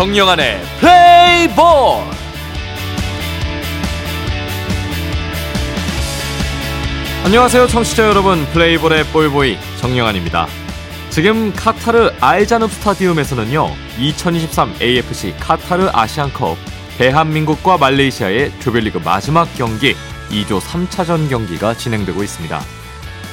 정영한의 플레이볼 안녕하세요 청취자 여러분. 플레이볼의 볼보이 정영한입니다. 지금 카타르 알자눕 스타디움에서는요 2023 AFC 카타르 아시안컵 대한민국과 말레이시아의 조별리그 마지막 경기 E조 3차전 경기가 진행되고 있습니다.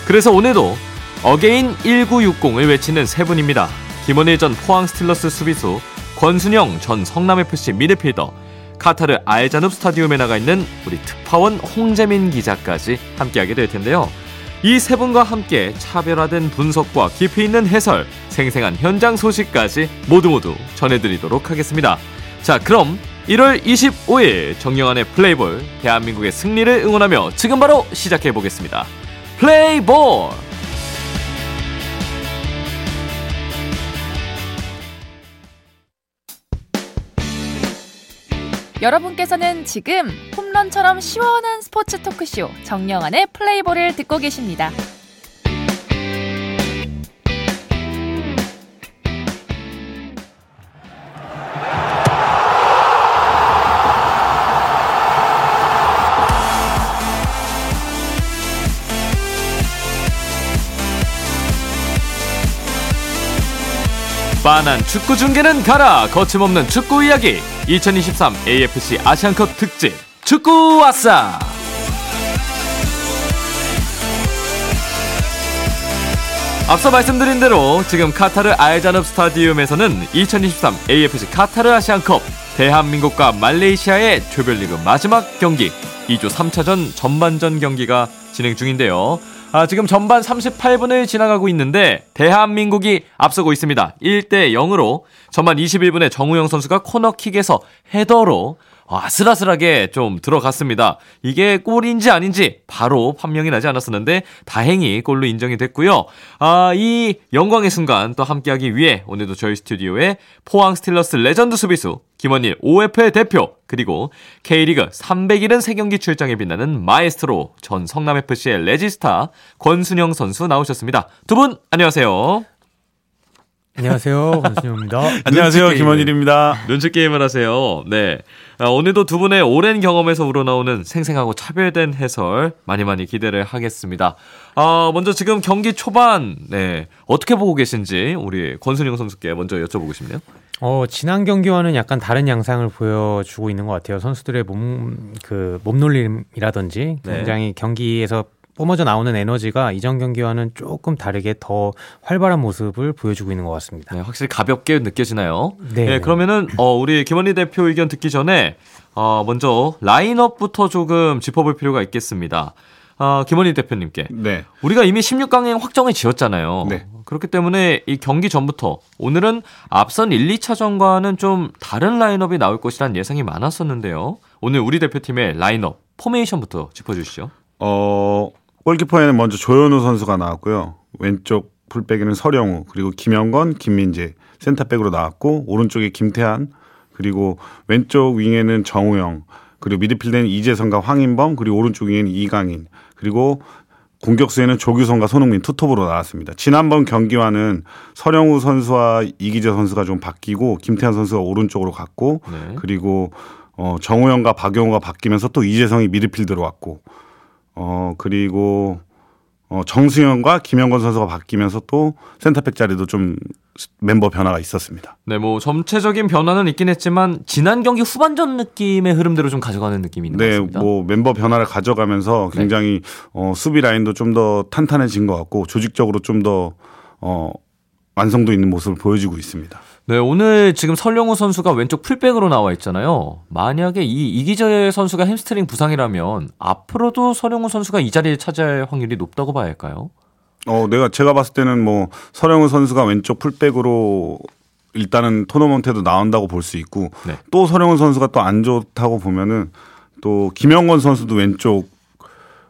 그래서 오늘도 again 1960을 외치는 세 분입니다. 김원일 전 포항 스틸러스 수비수 권순형 전 성남FC 미드필더 카타르 알자눕 스타디움에 나가 있는 우리 특파원 홍재민 기자까지 함께하게 될 텐데요. 이 세 분과 함께 차별화된 분석과 깊이 있는 해설, 생생한 현장 소식까지 모두 모두 전해드리도록 하겠습니다. 자, 그럼 1월 25일 정영한의 플레이볼 대한민국의 승리를 응원하며 지금 바로 시작해 보겠습니다. 플레이볼! 여러분께서는 지금 홈런처럼 시원한 스포츠 토크쇼 정영안의 플레이볼을 듣고 계십니다. 빤한 축구 중계는 가라. 거침없는 축구 이야기. 2023 AFC 아시안컵 특집. 축구 아싸! 앞서 말씀드린 대로 지금 카타르 알자눕 스타디움에서는 2023 AFC 카타르 아시안컵 대한민국과 말레이시아의 조별리그 마지막 경기 2조 3차전 전반전 경기가 진행 중인데요. 아, 지금 전반 38분을 지나가고 있는데 대한민국이 앞서고 있습니다. 1대 0으로 전반 21분에 정우영 선수가 코너킥에서 헤더로 아슬아슬하게 좀 들어갔습니다. 이게 골인지 아닌지 바로 판명이 나지 않았었는데 다행히 골로 인정이 됐고요. 아, 이 영광의 순간 또 함께하기 위해 오늘도 저희 스튜디오에 포항 스틸러스 레전드 수비수 김원일 OFL 대표 그리고 K리그 301은 3경기 출장에 빛나는 마에스트로 전 성남FC의 regista 권순영 선수 나오셨습니다. 두 분 안녕하세요. 안녕하세요. 권순영입니다. 안녕하세요. 김원일입니다. 눈치 게임을 하세요. 네. 아, 오늘도 두 분의 오랜 경험에서 우러나오는 생생하고 차별된 해설 많이 많이 기대를 하겠습니다. 아, 먼저 지금 경기 초반, 네. 어떻게 보고 계신지 우리 권순영 선수께 먼저 여쭤보고 싶네요. 어, 지난 경기와는 약간 다른 양상을 보여주고 있는 것 같아요. 선수들의 몸, 그, 몸놀림이라든지 네. 굉장히 경기에서 뿜어져 나오는 에너지가 이전 경기와는 조금 다르게 더 활발한 모습을 보여주고 있는 것 같습니다. 네, 확실히 가볍게 느껴지나요? 네. 네, 그러면은 어, 우리 김원희 대표 의견 듣기 전에 어, 먼저 라인업부터 조금 짚어볼 필요가 있겠습니다. 어, 김원희 대표님께 네. 우리가 이미 16강행 확정을 지었잖아요. 네. 그렇기 때문에 이 경기 전부터 오늘은 앞선 1, 2차전과는 좀 다른 라인업이 나올 것이란 예상이 많았었는데요. 오늘 우리 대표팀의 라인업 포메이션부터 짚어주시죠. 어, 골키퍼에는 먼저 조현우 선수가 나왔고요. 왼쪽 풀백에는 서령우, 그리고 김영건, 김민재 센터백으로 나왔고 오른쪽에 김태한, 그리고 왼쪽 윙에는 정우영, 그리고 미드필드에는 이재성과 황인범, 그리고 오른쪽 윙에는 이강인, 그리고 공격수에는 조규성과 손흥민 투톱으로 나왔습니다. 지난번 경기와는 서령우 선수와 이기재 선수가 좀 바뀌고 김태한 선수가 오른쪽으로 갔고 네. 그리고 어 정우영과 박용호가 바뀌면서 또 이재성이 미드필드로 왔고 어 그리고 어 정수영과 김영건 선수가 바뀌면서 또 센터백 자리도 좀 멤버 변화가 있었습니다. 네, 뭐 점체적인 변화는 있긴 했지만 지난 경기 후반전 느낌의 흐름대로 좀 가져가는 느낌이 있는 것 네, 같습니다. 뭐 멤버 변화를 가져가면서 네. 굉장히 어 수비 라인도 좀 더 탄탄해진 것 같고 조직적으로 좀더 어 완성도 있는 모습을 보여주고 있습니다. 네, 오늘 지금 설영우 선수가 왼쪽 풀백으로 나와 있잖아요. 만약에 이 이기재 선수가 햄스트링 부상이라면 앞으로도 설영우 선수가 이 자리를 차지할 확률이 높다고 봐야 할까요? 어, 내가 제가 봤을 때는 뭐 설영우 선수가 왼쪽 풀백으로 일단은 토너먼트에도 나온다고 볼 수 있고 네. 또 설영우 선수가 또 안 좋다고 보면은 또 김영권 선수도 왼쪽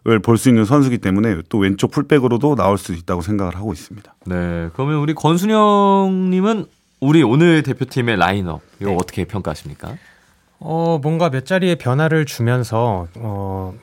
을 볼 수 있는 선수기 때문에 또 왼쪽 풀백으로도 나올 수 있다고 생각을 하고 있습니다. 네, 그러면 우리 권순영님은 우리 오늘 대표팀의 라인업 이거 어떻게 평가하십니까? 어, 뭔가 몇 자리의 변화를 주면서 어,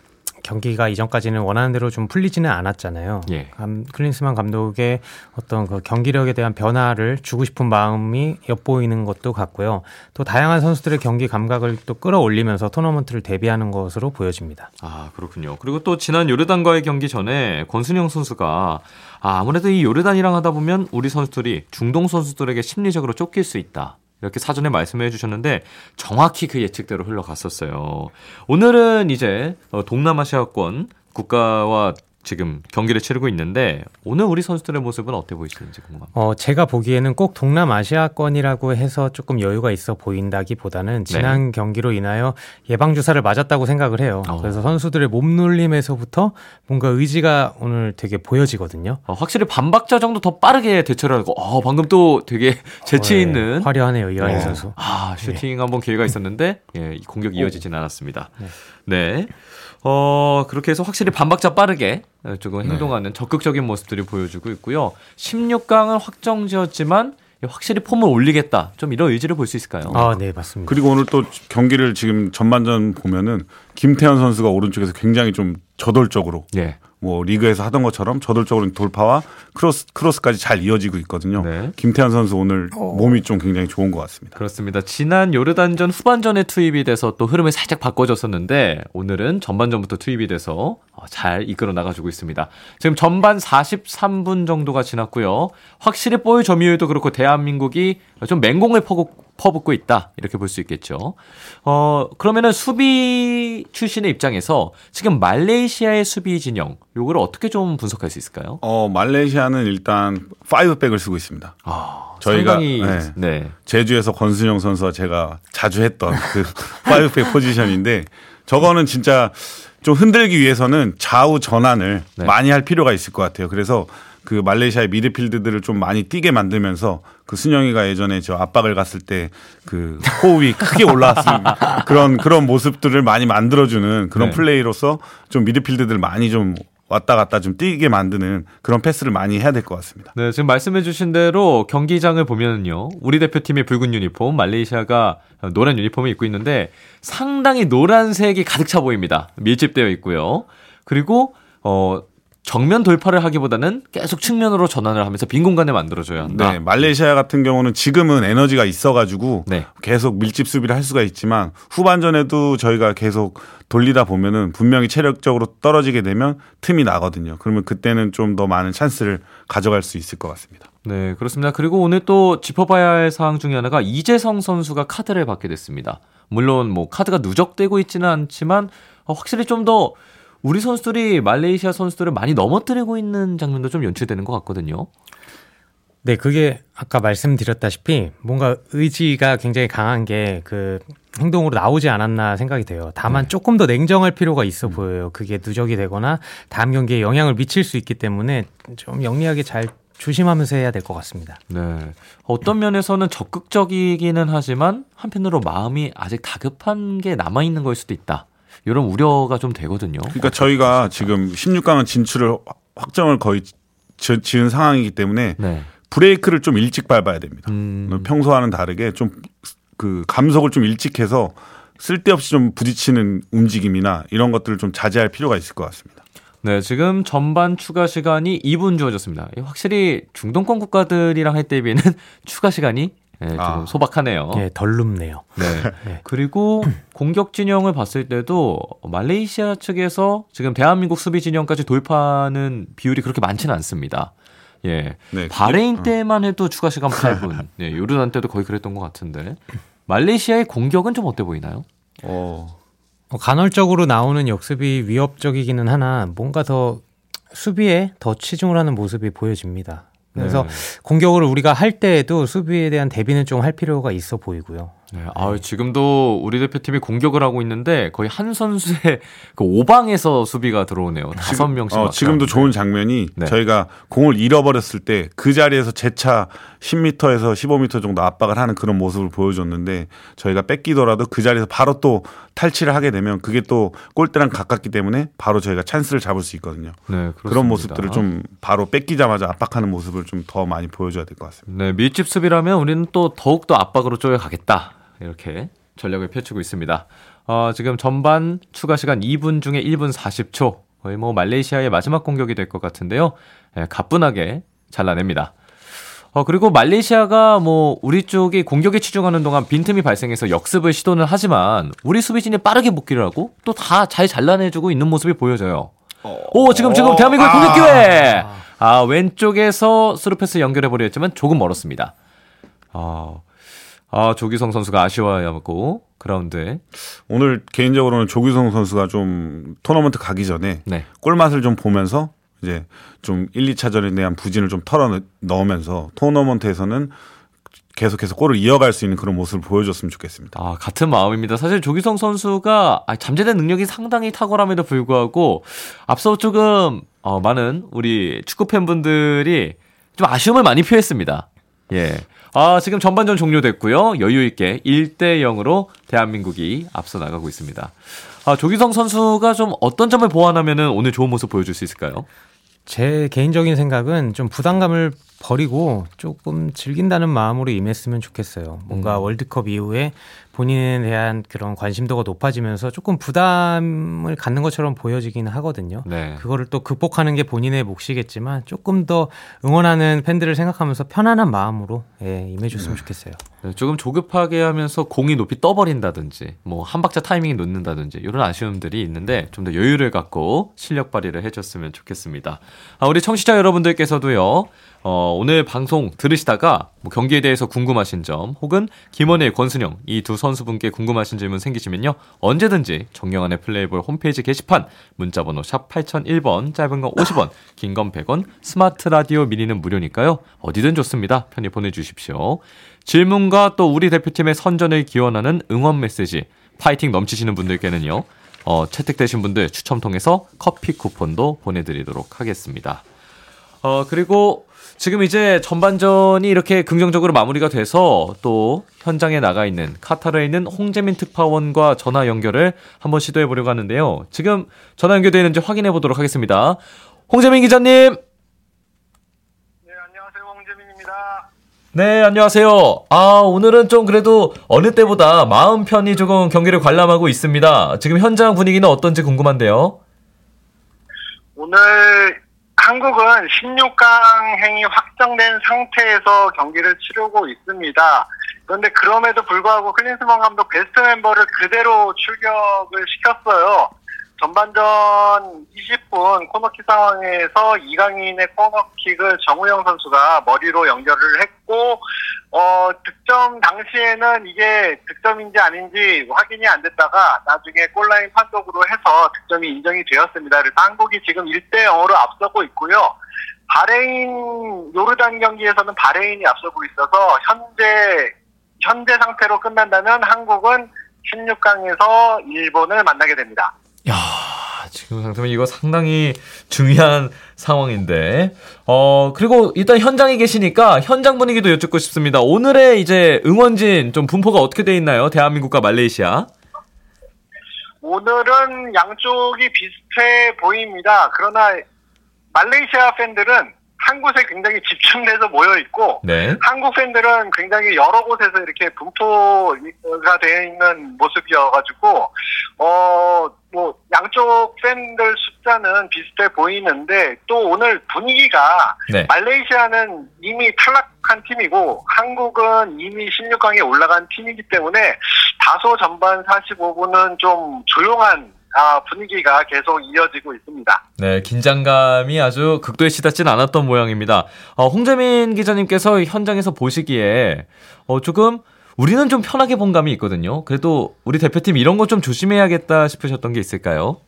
경기가 이전까지는 원하는 대로 좀 풀리지는 않았잖아요. 예. 감, 클린스만 감독의 어떤 그 경기력에 대한 변화를 주고 싶은 마음이 엿보이는 것도 같고요. 또 다양한 선수들의 경기 감각을 또 끌어올리면서 토너먼트를 대비하는 것으로 보여집니다. 아, 그렇군요. 그리고 또 지난 요르단과의 경기 전에 권순영 선수가 아, 아무래도 이 요르단이랑 하다 보면 우리 선수들이 중동 선수들에게 심리적으로 쫓길 수 있다. 이렇게 사전에 말씀해 주셨는데 정확히 그 예측대로 흘러갔었어요. 오늘은 이제 어, 동남아시아권 국가와 지금 경기를 치르고 있는데 오늘 우리 선수들의 모습은 어때 보이시는지 궁금합니다. 어, 제가 보기에는 꼭 동남아시아권이라고 해서 조금 여유가 있어 보인다기보다는 지난 경기로 인하여 예방 주사를 맞았다고 생각을 해요. 어. 그래서 선수들의 몸놀림에서부터 뭔가 의지가 오늘 되게 보여지거든요. 어, 확실히 반박자 정도 더 빠르게 대처를 하고 어, 방금 또 되게 재치 어, 예, 있는 화려하네요, 이가인 어, 선수. 아, 슈팅 한번 기회가 있었는데, 예, 이 공격이 이어지진 않았습니다. 네. 네. 어, 그렇게 해서 확실히 반박자 빠르게 어, 조금 행동하는 적극적인 모습들이 보여주고 있고요. 16강은 확정 지었지만, 확실히 폼을 올리겠다. 좀 이런 의지를 볼 수 있을까요? 아, 네, 맞습니다. 그리고 오늘 또 경기를 지금 전반전 보면은 김태현 선수가 오른쪽에서 굉장히 좀 저돌적으로 예. 뭐 리그에서 하던 것처럼 저돌적으로 돌파와 크로스 크로스까지 잘 이어지고 있거든요. 네. 김태현 선수 오늘 몸이 좀 굉장히 좋은 것 같습니다. 그렇습니다. 지난 요르단전 후반전에 투입이 돼서 또 흐름이 살짝 바꿔졌었는데 오늘은 전반전부터 투입이 돼서 어, 잘 이끌어 나가주고 있습니다. 지금 전반 43분 정도가 지났고요. 확실히 볼 점유율도 그렇고 대한민국이 좀 맹공을 퍼붓고, 퍼붓고 있다 이렇게 볼 수 있겠죠. 어 그러면은 수비 출신의 입장에서 지금 말레이시아의 수비 진영 요거를 어떻게 좀 분석할 수 있을까요? 어 말레이시아는 일단 5백을 쓰고 있습니다. 아, 저희가, 상당히 네. 네. 제주에서 권순영 선수와 제가 자주 했던 그 5백 포지션인데 저거는 진짜 좀 흔들기 위해서는 좌우 전환을 네. 많이 할 필요가 있을 것 같아요. 그래서 그 말레이시아의 미드필드들을 좀 많이 뛰게 만들면서 그 순영이가 예전에 저 압박을 갔을 때 그 호흡이 크게 올라왔을 그런 그런 모습들을 많이 만들어주는 그런 네. 플레이로서 좀 미드필드들 많이 좀 왔다 갔다 좀 뛰게 만드는 그런 패스를 많이 해야 될 것 같습니다. 네, 지금 말씀해주신 대로 경기장을 보면은요, 우리 대표팀의 붉은 유니폼, 말레이시아가 노란 유니폼을 입고 있는데 상당히 노란색이 가득 차 보입니다. 밀집되어 있고요. 그리고 어 정면 돌파를 하기보다는 계속 측면으로 전환을 하면서 빈 공간을 만들어줘야 한다. 네, 말레이시아 같은 경우는 지금은 에너지가 있어가지고 네. 계속 밀집 수비를 할 수가 있지만 후반전에도 저희가 계속 돌리다 보면은 분명히 체력적으로 떨어지게 되면 틈이 나거든요. 그러면 그때는 좀 더 많은 찬스를 가져갈 수 있을 것 같습니다. 네, 그렇습니다. 그리고 오늘 또 짚어봐야 할 사항 중에 하나가 이재성 선수가 카드를 받게 됐습니다. 물론 뭐 카드가 누적되고 있지는 않지만 어, 확실히 좀더 우리 선수들이 말레이시아 선수들을 많이 넘어뜨리고 있는 장면도 좀 연출되는 것 같거든요. 네, 그게 아까 말씀드렸다시피 뭔가 의지가 굉장히 강한 게 그 행동으로 나오지 않았나 생각이 돼요. 다만 조금 더 냉정할 필요가 있어 보여요. 그게 누적이 되거나 다음 경기에 영향을 미칠 수 있기 때문에 좀 영리하게 잘 조심하면서 해야 될 것 같습니다. 네. 어떤 면에서는 적극적이기는 하지만 한편으로 마음이 아직 다급한 게 남아 있는 걸 수도 있다. 이런 우려가 좀 되거든요. 그러니까 저희가 지금 16강은 진출을 확정을 거의 지- 지은 상황이기 때문에 네. 브레이크를 좀 일찍 밟아야 됩니다. 음, 평소와는 다르게 좀 그 감속을 좀 일찍 해서 쓸데없이 좀 부딪히는 움직임이나 이런 것들을 좀 자제할 필요가 있을 것 같습니다. 네, 지금 전반 추가 시간이 2분 주어졌습니다. 확실히 중동권 국가들이랑 할 때에 비해는 추가 시간이 예, 조금 아. 소박하네요. 예, 덜 눕네요. 네. 네. 그리고 공격 진영을 봤을 때도 말레이시아 측에서 지금 대한민국 수비 진영까지 돌파하는 비율이 그렇게 많지는 않습니다. 예. 네. 바레인 때만 해도 추가 시간 8분. 예, 요르단 때도 거의 그랬던 것 같은데. 말레이시아의 공격은 좀 어때 보이나요? 어, 어, 간헐적으로 나오는 역습이 위협적이기는 하나 뭔가 더 수비에 더 치중을 하는 모습이 보여집니다. 그래서 네. 공격을 우리가 할 때에도 수비에 대한 대비는 좀 할 필요가 있어 보이고요. 네, 아, 지금도 우리 대표팀이 공격을 하고 있는데 거의 한 선수의 그 오방에서 수비가 들어오네요. 다섯 명씩. 어, 지금도. 좋은 장면이 네. 저희가 공을 잃어버렸을 때 그 자리에서 재차 10m에서 15m 정도 압박을 하는 그런 모습을 보여줬는데 저희가 뺏기더라도 그 자리에서 바로 또 탈취를 하게 되면 그게 또 골대랑 가깝기 때문에 바로 저희가 찬스를 잡을 수 있거든요. 네, 그렇습니다. 그런 모습들을 좀 바로 뺏기자마자 압박하는 모습을 좀 더 많이 보여줘야 될 것 같습니다. 네, 밀집 수비라면 우리는 또 더욱더 압박으로 쪼여가겠다. 이렇게 전략을 펼치고 있습니다. 어, 지금 전반 추가 시간 2분 중에 1분 40초. 거의 뭐 말레이시아의 마지막 공격이 될 것 같은데요. 예, 가뿐하게 잘라냅니다. 어, 그리고 말레이시아가 뭐 우리 쪽이 공격에 치중하는 동안 빈틈이 발생해서 역습을 시도는 하지만 우리 수비진이 빠르게 복귀를 하고 또 다 잘 잘라내주고 있는 모습이 보여져요. 오, 지금 지금 대한민국 의 공격 기회! 아, 왼쪽에서 스루패스 연결해 보려 했지만 조금 멀었습니다. 아, 아, 조규성 선수가 아쉬워하고 그라운드에 오늘 개인적으로는 조규성 선수가 좀 토너먼트 가기 전에 네. 골맛을 좀 보면서 이제 좀 1, 2차전에 대한 부진을 좀 털어 내면서 토너먼트에서는 계속해서 골을 이어갈 수 있는 그런 모습을 보여줬으면 좋겠습니다. 아, 같은 마음입니다. 사실 조규성 선수가 아, 잠재된 능력이 상당히 탁월함에도 불구하고 앞서 조금 어, 많은 우리 축구 팬분들이 좀 아쉬움을 많이 표했습니다. 예. 아, 지금 전반전 종료됐고요. 여유 있게 1대 0으로 대한민국이 앞서 나가고 있습니다. 아, 조기성 선수가 좀 어떤 점을 보완하면은 오늘 좋은 모습 보여줄 수 있을까요? 제 개인적인 생각은 좀 부담감을 버리고 조금 즐긴다는 마음으로 임했으면 좋겠어요. 뭔가 음. 월드컵 이후에 본인에 대한 그런 관심도가 높아지면서 조금 부담을 갖는 것처럼 보여지긴 하거든요. 네. 그거를 또 극복하는 게 본인의 몫이겠지만 조금 더 응원하는 팬들을 생각하면서 편안한 마음으로 예, 임해줬으면 좋겠어요. 네, 조금 조급하게 하면서 공이 높이 떠버린다든지 뭐 한 박자 타이밍이 놓는다든지 이런 아쉬움들이 있는데 좀 더 여유를 갖고 실력 발휘를 해줬으면 좋겠습니다. 아, 우리 청취자 여러분들께서도요. 어, 오늘 방송 들으시다가 뭐 경기에 대해서 궁금하신 점 혹은 김원일, 권순영 이 두 선수분께 궁금하신 질문 생기시면요. 언제든지 정영환의 플레이볼 홈페이지 게시판 문자번호 샵 8001번 짧은 건 50원 긴 건 100원 스마트 라디오 미니는 무료니까요. 어디든 좋습니다. 편히 보내주십시오. 질문과 또 우리 대표팀의 선전을 기원하는 응원 메시지 파이팅 넘치시는 분들께는요. 어, 채택되신 분들 추첨 통해서 커피 쿠폰도 보내드리도록 하겠습니다. 어, 그리고 지금 이제 전반전이 이렇게 긍정적으로 마무리가 돼서 또 현장에 나가 있는 카타르에 있는 홍재민 특파원과 전화 연결을 한번 시도해 보려고 하는데요. 지금 전화 연결되어 있는지 확인해 보도록 하겠습니다. 홍재민 기자님! 네, 안녕하세요. 홍재민입니다. 네, 안녕하세요. 아, 오늘은 좀 그래도 어느 때보다 마음 편히 조금 경기를 관람하고 있습니다. 지금 현장 분위기는 어떤지 궁금한데요. 오늘 한국은 16강 행이 확정된 상태에서 경기를 치르고 있습니다. 그런데 그럼에도 불구하고 클린스먼 감독 베스트 멤버를 그대로 출격을 시켰어요. 전반전 20분 코너킥 상황에서 이강인의 코너킥을 정우영 선수가 머리로 연결을 했고 어, 득점 당시에는 이게 득점인지 아닌지 확인이 안 됐다가 나중에 골라인 판독으로 해서 득점이 인정이 되었습니다. 그래서 한국이 지금 1대 0으로 앞서고 있고요. 바레인 요르단 경기에서는 바레인이 앞서고 있어서 현재 현재 상태로 끝난다면 한국은 16강에서 일본을 만나게 됩니다. 야, 지금 상태면 이거 상당히 중요한 상황인데. 어, 그리고 일단 현장에 계시니까 현장 분위기도 여쭙고 싶습니다. 오늘의 이제 응원진 좀 분포가 어떻게 돼 있나요? 대한민국과 말레이시아. 오늘은 양쪽이 비슷해 보입니다. 그러나 말레이시아 팬들은 한 곳에 굉장히 집중돼서 모여 있고 네. 한국 팬들은 굉장히 여러 곳에서 이렇게 분포가 되어 있는 모습이어가지고 어 뭐 양쪽 팬들 숫자는 비슷해 보이는데 또 오늘 분위기가 네. 말레이시아는 이미 탈락한 팀이고 한국은 이미 16강에 올라간 팀이기 때문에 다소 전반 45분은 좀 조용한 아, 분위기가 계속 이어지고 있습니다. 네, 긴장감이 아주 극도에 치닫진 않았던 모양입니다. 어, 홍재민 기자님께서 현장에서 보시기에 어, 조금 우리는 좀 편하게 본 감이 있거든요. 그래도 우리 대표팀 이런 거 좀 조심해야겠다 싶으셨던 게 있을까요?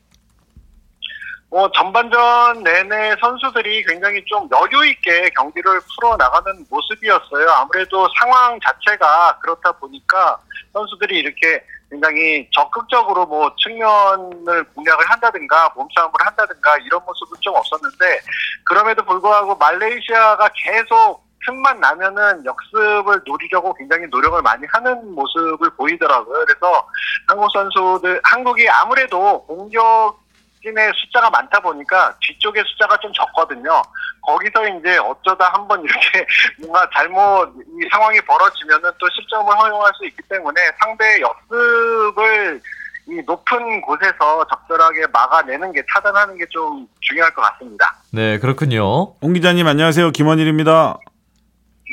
어, 전반전 내내 선수들이 굉장히 좀 여유 있게 경기를 풀어 나가는 모습이었어요. 아무래도 상황 자체가 그렇다 보니까 선수들이 이렇게 굉장히 적극적으로 뭐 측면을 공략을 한다든가 몸싸움을 한다든가 이런 모습은 좀 없었는데 그럼에도 불구하고 말레이시아가 계속 틈만 나면은 역습을 노리려고 굉장히 노력을 많이 하는 모습을 보이더라고요. 그래서 한국 선수들 한국이 아무래도 공격 의 숫자가 많다 보니까 뒤쪽의 숫자가 좀 적거든요. 거기서 이제 어쩌다 한번 이렇게 뭔가 잘못 이 상황이 벌어지면은 또 실점을 허용할 수 있기 때문에 상대의 역습을 이 높은 곳에서 적절하게 막아내는 게 차단하는 게 좀 중요할 것 같습니다. 네, 그렇군요. 홍 기자님 안녕하세요. 김원일입니다.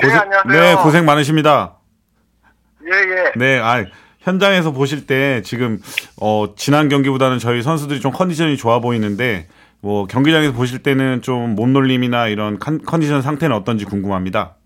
네, 안녕하세요. 네, 고생 많으십니다. 예, 예. 네, 아, 현장에서 보실 때 지금 어, 지난 경기보다는 저희 선수들이 좀 컨디션이 좋아 보이는데 뭐 경기장에서 보실 때는 좀 몸놀림이나 이런 컨, 컨디션 상태는 어떤지 궁금합니다.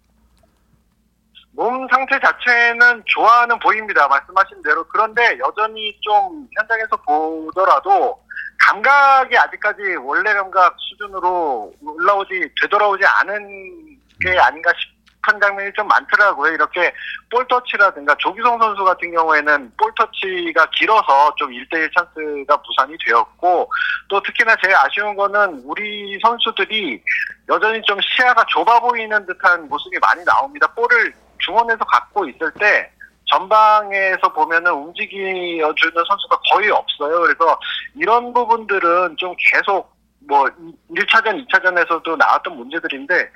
몸 상태 자체는 좋아는 보입니다. 말씀하신 대로. 그런데 여전히 좀 현장에서 보더라도 감각이 아직까지 원래 감각 수준으로 올라오지, 되돌아오지 않은 게 아닌가 싶 은 장면이 좀 많더라고요. 이렇게 볼터치라든가 조기성 선수 같은 경우에는 볼터치가 길어서 좀 1대1 찬스가 부산이 되었고 또 특히나 제일 아쉬운 거는 우리 선수들이 여전히 좀 시야가 좁아 보이는 듯한 모습이 많이 나옵니다. 볼을 중원에서 갖고 있을 때 전방에서 보면은 움직여주는 선수가 거의 없어요. 그래서 이런 부분들은 좀 계속 뭐 1차전, 2차전에서도 나왔던 문제들인데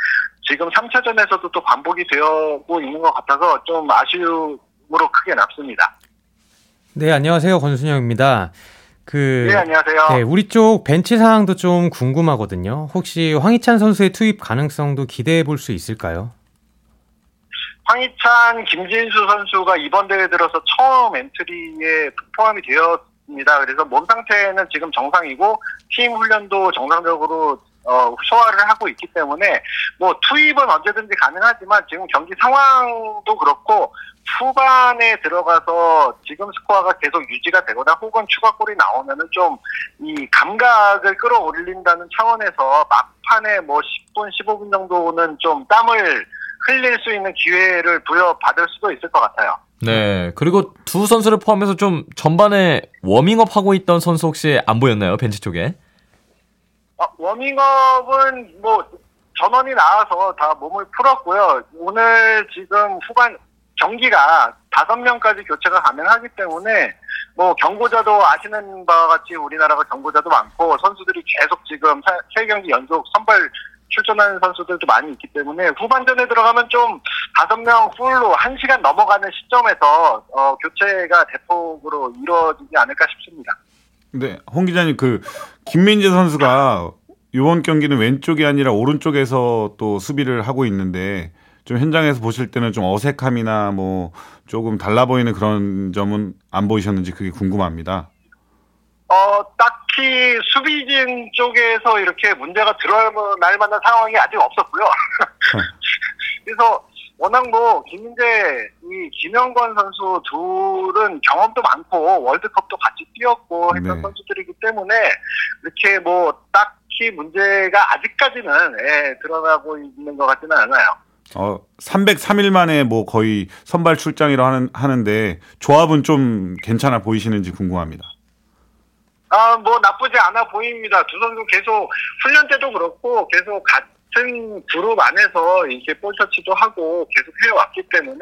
지금 3차전에서도 또 반복이 되고 있는 것 같아서 좀 아쉬움으로 크게 남습니다. 네, 안녕하세요. 권순영입니다. 그 네, 안녕하세요. 네, 우리 쪽 벤치 상황도 좀 궁금하거든요. 혹시 황희찬 선수의 투입 가능성도 기대해 볼 수 있을까요? 황희찬, 김진수 선수가 이번 대회 들어서 처음 엔트리에 포함이 되었습니다. 그래서 몸 상태는 지금 정상이고 팀 훈련도 정상적으로 어, 소화를 하고 있기 때문에 뭐 투입은 언제든지 가능하지만 지금 경기 상황도 그렇고 후반에 들어가서 지금 스코어가 계속 유지가 되거나 혹은 추가골이 나오면은 좀 이 감각을 끌어올린다는 차원에서 막판에 뭐 10분, 15분 정도는 좀 땀을 흘릴 수 있는 기회를 부여받을 수도 있을 것 같아요. 네. 그리고 두 선수를 포함해서 좀 전반에 워밍업 하고 있던 선수 혹시 안 보였나요? 벤치 쪽에? 어, 워밍업은 뭐 전원이 나와서 다 몸을 풀었고요. 오늘 지금 후반 경기가 다섯 명까지 교체가 가능하기 때문에 뭐 경고자도 아시는 바와 같이 우리나라가 경고자도 많고 선수들이 계속 지금 세 경기 연속 선발 출전하는 선수들도 많이 있기 때문에 후반전에 들어가면 좀 다섯 명 풀로 한 시간 넘어가는 시점에서 어, 교체가 대폭으로 이루어지지 않을까 싶습니다. 네, 홍 기자님 그 김민재 선수가 이번 경기는 왼쪽이 아니라 오른쪽에서 또 수비를 하고 있는데 좀 현장에서 보실 때는 좀 어색함이나 뭐 조금 달라 보이는 그런 점은 안 보이셨는지 그게 궁금합니다. 어, 딱히 수비진 쪽에서 이렇게 문제가 드러날 만한 상황이 아직 없었고요. 그래서 워낙 뭐 김민재, 이 김영권 선수 둘은 경험도 많고 월드컵도 같이 뛰었고 했던 네. 선수들이기 때문에 이렇게 뭐 딱히 문제가 아직까지는 예, 드러나고 있는 것 같지는 않아요. 어, 303일 만에 뭐 거의 선발 출장이라 하는, 하는데 조합은 좀 괜찮아 보이시는지 궁금합니다. 아, 뭐 나쁘지 않아 보입니다. 두 선수 계속 훈련 때도 그렇고 계속 같은 그룹 안에서 이렇게 볼 터치도 하고 계속 해왔기 때문에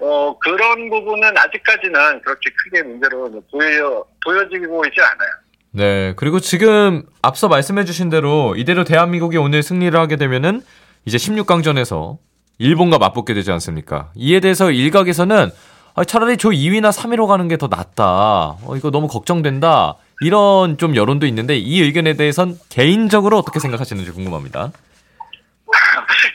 어 그런 부분은 아직까지는 그렇게 크게 문제로 보여 보여지고 있지 않아요. 네. 그리고 지금 앞서 말씀해주신 대로 이대로 대한민국이 오늘 승리를 하게 되면은 이제 16강전에서 일본과 맞붙게 되지 않습니까? 이에 대해서 일각에서는 아, 차라리 저 2위나 3위로 가는 게 더 낫다. 어, 이거 너무 걱정된다. 이런 좀 여론도 있는데 이 의견에 대해선 개인적으로 어떻게 생각하시는지 궁금합니다.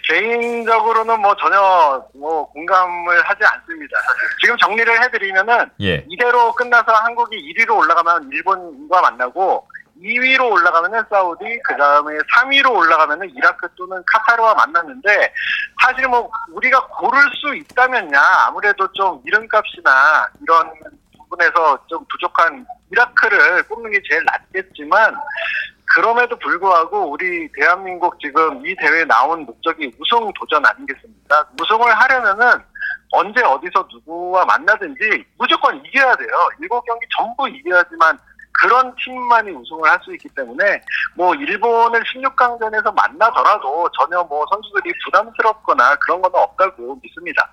개인적으로는 뭐 전혀 뭐 공감을 하지 않습니다. 지금 정리를 해드리면은 예. 이대로 끝나서 한국이 1위로 올라가면 일본과 만나고 2위로 올라가면은 사우디, 그 다음에 3위로 올라가면은 이라크 또는 카타르와 만났는데 사실 뭐 우리가 고를 수 있다면야 아무래도 좀 이름값이나 이런 부분에서 좀 부족한 이라크를 뽑는 게 제일 낫겠지만 그럼에도 불구하고 우리 대한민국 지금 이 대회에 나온 목적이 우승 도전 아니겠습니까? 우승을 하려면은 언제 어디서 누구와 만나든지 무조건 이겨야 돼요. 일곱 경기 전부 이겨야지만 그런 팀만이 우승을 할 수 있기 때문에 뭐 일본을 16강전에서 만나더라도 전혀 뭐 선수들이 부담스럽거나 그런 건 없다고 믿습니다.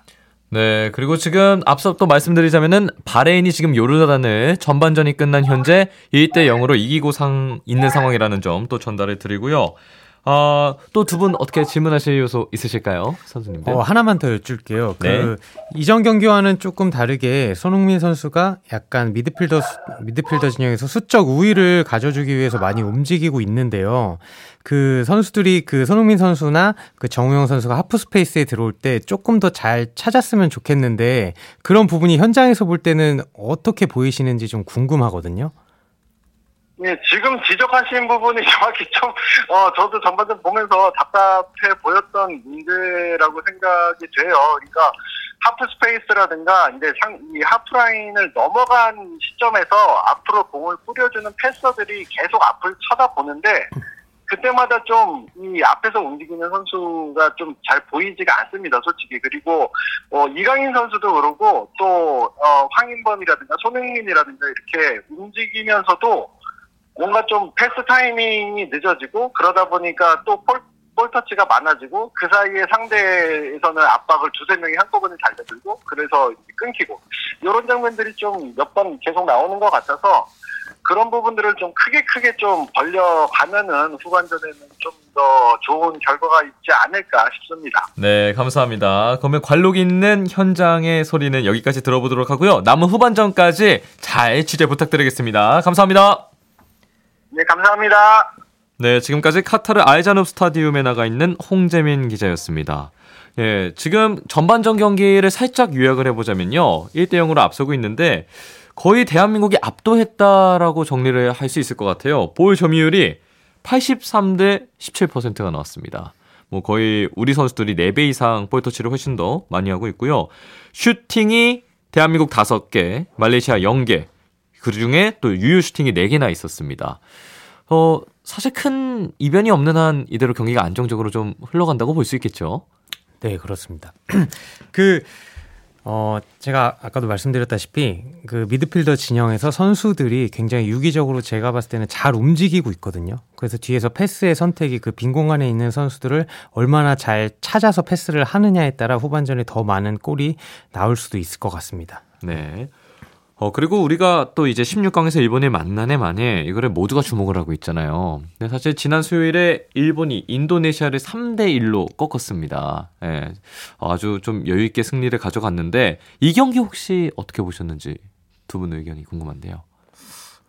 네, 그리고 지금 앞서 또 말씀드리자면은 바레인이 지금 요르단을 전반전이 끝난 현재 1대 0으로 이기고 상 있는 상황이라는 점 또 전달해 드리고요. 어, 또 두 분 어떻게 질문하실 요소 있으실까요? 선수님들. 어, 하나만 더 여쭐게요. 네. 그 이전 경기와는 조금 다르게 손흥민 선수가 약간 미드필더 미드필더 진영에서 수적 우위를 가져주기 위해서 많이 움직이고 있는데요. 그 선수들이 그 손흥민 선수나 그 정우영 선수가 하프 스페이스에 들어올 때 조금 더 잘 찾았으면 좋겠는데 그런 부분이 현장에서 볼 때는 어떻게 보이시는지 좀 궁금하거든요. 예, 지금 지적하신 부분이 정확히 좀, 어, 저도 전반전 보면서 답답해 보였던 문제라고 생각이 돼요. 그러니까, 하프 스페이스라든가, 이제 상, 이 하프라인을 넘어간 시점에서 앞으로 공을 뿌려주는 패서들이 계속 앞을 쳐다보는데, 그때마다 좀 이 앞에서 움직이는 선수가 좀 잘 보이지가 않습니다, 솔직히. 그리고 어, 이강인 선수도 그러고 또 어, 황인범이라든가 손흥민이라든가 이렇게 움직이면서도 뭔가 좀 패스 타이밍이 늦어지고 그러다 보니까 또 볼, 볼 터치가 많아지고 그 사이에 상대에서는 압박을 두세 명이 한꺼번에 달려들고 그래서 끊기고 이런 장면들이 좀 몇 번 계속 나오는 것 같아서 그런 부분들을 좀 크게 크게 좀 벌려가면은 후반전에는 좀 더 좋은 결과가 있지 않을까 싶습니다. 네, 감사합니다. 그러면 관록 있는 현장의 소리는 여기까지 들어보도록 하고요. 남은 후반전까지 잘 취재 부탁드리겠습니다. 감사합니다. 네, 감사합니다. 네, 지금까지 카타르 알자눕 스타디움에 나가 있는 홍재민 기자였습니다. 예, 지금 전반전 경기를 살짝 요약을 해보자면요. 1대 0으로 앞서고 있는데 거의 대한민국이 압도했다라고 정리를 할 수 있을 것 같아요. 볼 점유율이 83대 17%가 나왔습니다. 뭐 거의 우리 선수들이 4배 이상 볼 터치를 훨씬 더 많이 하고 있고요. 슈팅이 대한민국 5개, 말레이시아 0개, 그 중에 또 유효 슈팅이 4개나 있었습니다. 어, 사실 큰 이변이 없는 한 이대로 경기가 안정적으로 좀 흘러간다고 볼 수 있겠죠. 네, 그렇습니다. 그, 어, 제가 아까도 말씀드렸다시피 그 미드필더 진영에서 선수들이 굉장히 유기적으로 제가 봤을 때는 잘 움직이고 있거든요. 그래서 뒤에서 패스의 선택이 그 빈 공간에 있는 선수들을 얼마나 잘 찾아서 패스를 하느냐에 따라 후반전에 더 많은 골이 나올 수도 있을 것 같습니다. 네. 어, 그리고 우리가 또 이제 16강에서 일본을 만나네 만에 이거를 모두가 주목을 하고 있잖아요. 근데 사실 지난 수요일에 일본이 인도네시아를 3대1로 꺾었습니다. 예. 아주 좀 여유있게 승리를 가져갔는데 이 경기 혹시 어떻게 보셨는지 두 분 의견이 궁금한데요.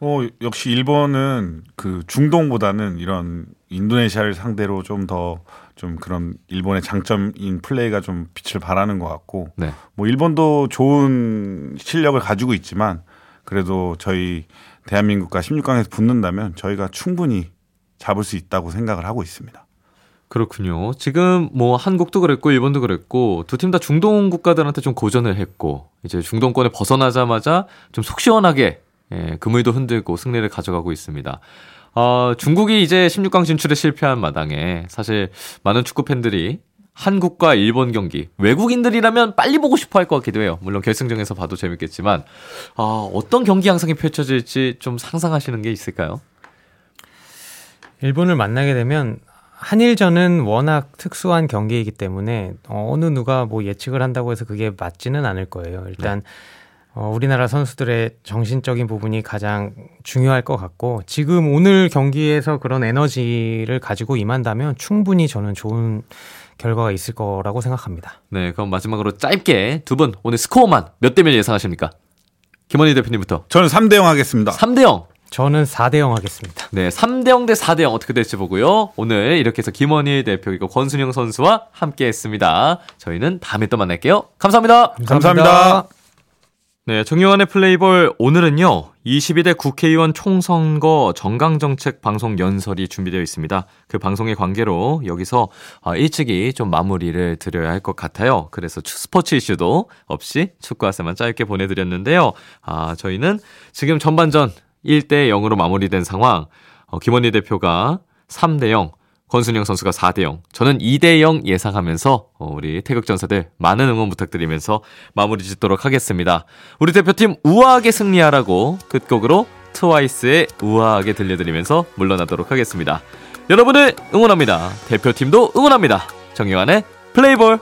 어, 역시 일본은 그 중동보다는 이런 인도네시아를 상대로 좀더좀 그런 일본의 장점인 플레이가 좀 빛을 발하는 것 같고 네. 뭐 일본도 좋은 실력을 가지고 있지만 그래도 저희 대한민국과 16강에서 붙는다면 저희가 충분히 잡을 수 있다고 생각을 하고 있습니다. 그렇군요. 지금 뭐 한국도 그랬고 일본도 그랬고 두 팀 다 중동 국가들한테 좀 고전을 했고 이제 중동권에 벗어나자마자 좀 속 시원하게 예, 그물도 흔들고 승리를 가져가고 있습니다. 어, 중국이 이제 16강 진출에 실패한 마당에 사실 많은 축구 팬들이 한국과 일본 경기 외국인들이라면 빨리 보고 싶어 할 것 같기도 해요. 물론 결승전에서 봐도 재밌겠지만 아, 어떤 경기 양상이 펼쳐질지 좀 상상하시는 게 있을까요? 일본을 만나게 되면 한일전은 워낙 특수한 경기이기 때문에 어느 누가 뭐 예측을 한다고 해서 그게 맞지는 않을 거예요. 일단 어, 우리나라 선수들의 정신적인 부분이 가장 중요할 것 같고 지금 오늘 경기에서 그런 에너지를 가지고 임한다면 충분히 저는 좋은 결과가 있을 거라고 생각합니다. 네, 그럼 마지막으로 짧게 두 분 오늘 스코어만 몇 대 몇 예상하십니까? 김원일 대표님부터. 저는 3대 0 하겠습니다. 3대 0. 저는 4대 0 하겠습니다. 네, 3대 0 대 4대 0 어떻게 될지 보고요. 오늘 이렇게 해서 김원일 대표 그리고 권순형 선수와 함께 했습니다. 저희는 다음에 또 만날게요. 감사합니다. 감사합니다. 네, 정영한의 플레이볼 오늘은요. 22대 국회의원 총선거 정강정책 방송 연설이 준비되어 있습니다. 그 방송의 관계로 여기서 아, 일찍이 좀 마무리를 드려야 할 것 같아요. 그래서 스포츠 이슈도 없이 축구화세만 짧게 보내드렸는데요. 아, 저희는 지금 전반전 1대 0으로 마무리된 상황. 어, 김원희 대표가 3대 0, 권순영 선수가 4대 0, 저는 2대 0 예상하면서 어, 우리 태극전사들 많은 응원 부탁드리면서 마무리 짓도록 하겠습니다. 우리 대표팀 우아하게 승리하라고 끝곡으로 트와이스의 우아하게 들려드리면서 물러나도록 하겠습니다. 여러분을 응원합니다. 대표팀도 응원합니다. 정영환의 플레이볼